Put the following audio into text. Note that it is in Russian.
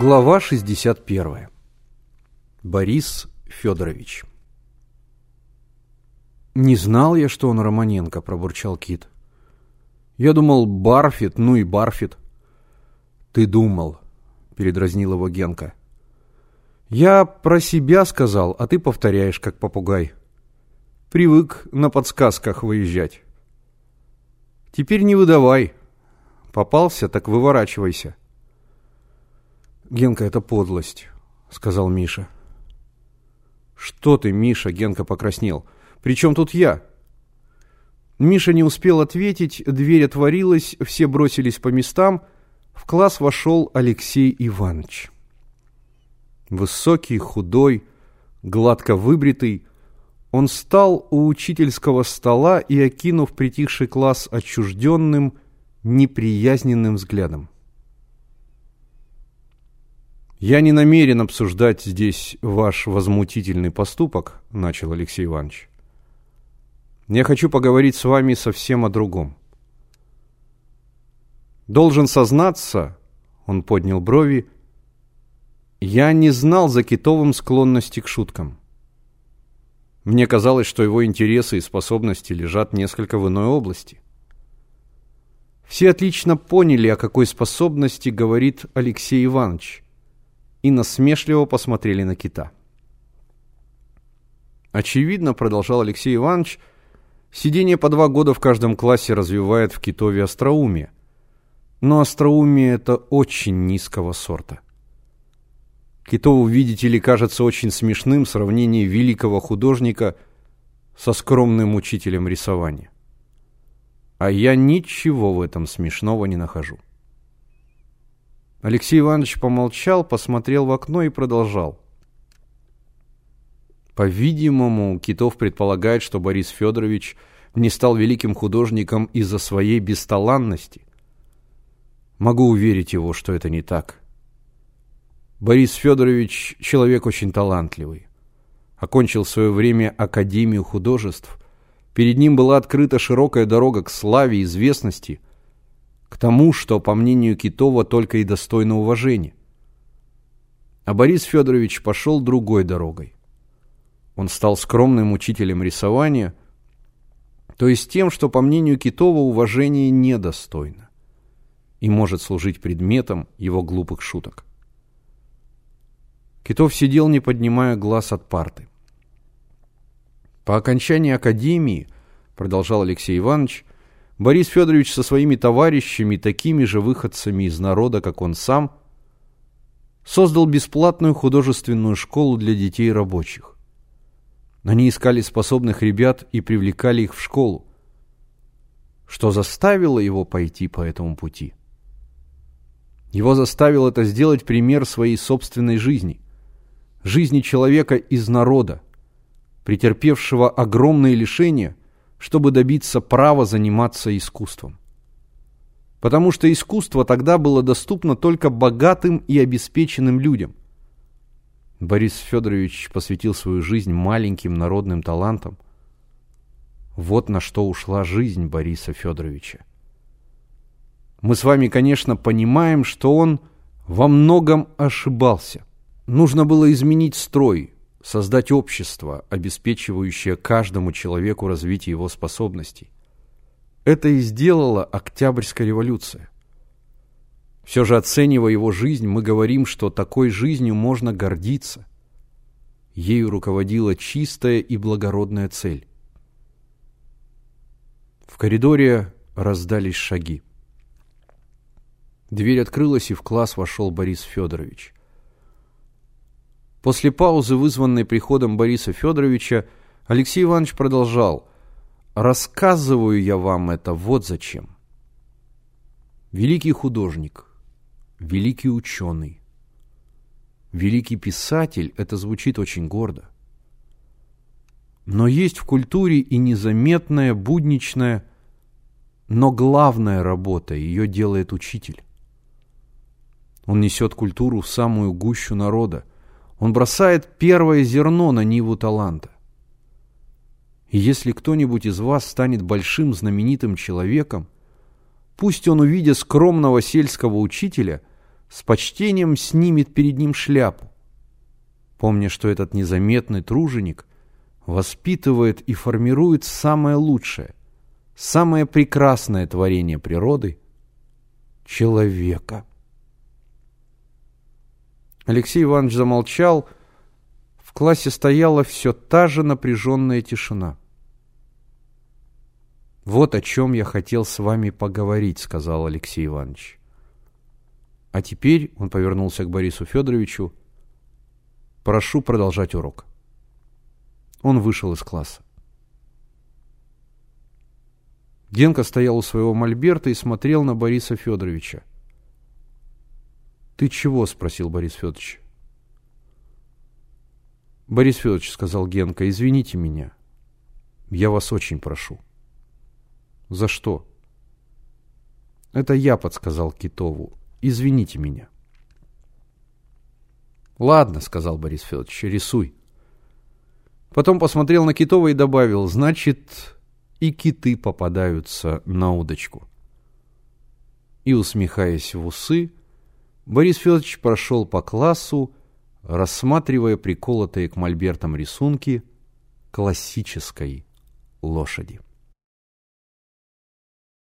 Глава 61. Борис Федорович. «Не знал я, что он Романенко», — пробурчал Кит. «Я думал, Барфит, ну и Барфит». «Ты думал», — передразнил его Генка. «Я про себя сказал, а ты повторяешь, как попугай. Привык на подсказках выезжать». «Теперь не выдавай. Попался, так выворачивайся». «Генка, это подлость», — сказал Миша. «Что ты, Миша?» — Генка покраснел. «При чем тут я?» Миша не успел ответить, дверь отворилась, все бросились по местам. В класс вошел Алексей Иванович. Высокий, худой, гладко выбритый, он встал у учительского стола и, окинув притихший класс отчужденным, неприязненным взглядом. «Я не намерен обсуждать здесь ваш возмутительный поступок», — начал Алексей Иванович. «Я хочу поговорить с вами совсем о другом. Должен сознаться, — он поднял брови, — я не знал за Китовым склонности к шуткам. Мне казалось, что его интересы и способности лежат несколько в иной области. Все отлично поняли, о какой способности говорит Алексей Иванович — и насмешливо посмотрели на кита. Очевидно, продолжал Алексей Иванович, сидение по два года в каждом классе развивает в китове остроумие. Но остроумие это очень низкого сорта. Китову, видите ли, кажется очень смешным сравнение великого художника со скромным учителем рисования. А я ничего в этом смешного не нахожу. Алексей Иванович помолчал, посмотрел в окно и продолжал. По-видимому, Китов предполагает, что Борис Федорович не стал великим художником из-за своей бесталанности. Могу уверить его, что это не так. Борис Федорович человек очень талантливый. Окончил в свое время Академию художеств. Перед ним была открыта широкая дорога к славе и известности – к тому, что, по мнению Китова, только и достойно уважения. А Борис Федорович пошел другой дорогой. Он стал скромным учителем рисования, то есть тем, что, по мнению Китова, уважение недостойно и может служить предметом его глупых шуток. Китов сидел, не поднимая глаз от парты. По окончании академии, продолжал Алексей Иванович, Борис Федорович со своими товарищами, такими же выходцами из народа, как он сам, создал бесплатную художественную школу для детей рабочих. Они искали способных ребят и привлекали их в школу. Что заставило его пойти по этому пути? Его заставил это сделать пример своей собственной жизни, жизни человека из народа, претерпевшего огромные лишения – чтобы добиться права заниматься искусством. Потому что искусство тогда было доступно только богатым и обеспеченным людям. Борис Федорович посвятил свою жизнь маленьким народным талантам. Вот на что ушла жизнь Бориса Федоровича. Мы с вами, конечно, понимаем, что он во многом ошибался. Нужно было изменить строй, создать общество, обеспечивающее каждому человеку развитие его способностей. Это и сделала Октябрьская революция. Все же оценивая его жизнь, мы говорим, что такой жизнью можно гордиться. Ею руководила чистая и благородная цель. В коридоре раздались шаги. Дверь открылась, и в класс вошел Борис Федорович. После паузы, вызванной приходом Бориса Федоровича, Алексей Иванович продолжал. «Рассказываю я вам это вот зачем. Великий художник, великий ученый, великий писатель – это звучит очень гордо. Но есть в культуре и незаметная, будничная, но главная работа, ее делает учитель. Он несет культуру в самую гущу народа – он бросает первое зерно на ниву таланта. И если кто-нибудь из вас станет большим знаменитым человеком, пусть он, увидя скромного сельского учителя, с почтением снимет перед ним шляпу, помня, что этот незаметный труженик воспитывает и формирует самое лучшее, самое прекрасное творение природы — человека. Алексей Иванович замолчал. В классе стояла все та же напряженная тишина. «Вот о чем я хотел с вами поговорить», — сказал Алексей Иванович. «А теперь», — он повернулся к Борису Федоровичу, — «прошу продолжать урок». Он вышел из класса. Генка стоял у своего мольберта и смотрел на Бориса Федоровича. «Ты чего?» — спросил Борис Федорович. «Борис Федорович», — сказал Генка, — «извините меня. Я вас очень прошу». «За что?» «Это я подсказал Китову. Извините меня». «Ладно», — сказал Борис Федорович, — «рисуй». Потом посмотрел на Китова и добавил, значит, и киты попадаются на удочку. И, усмехаясь в усы, Борис Федорович прошел по классу, рассматривая приколотые к мольбертам рисунки классической лошади.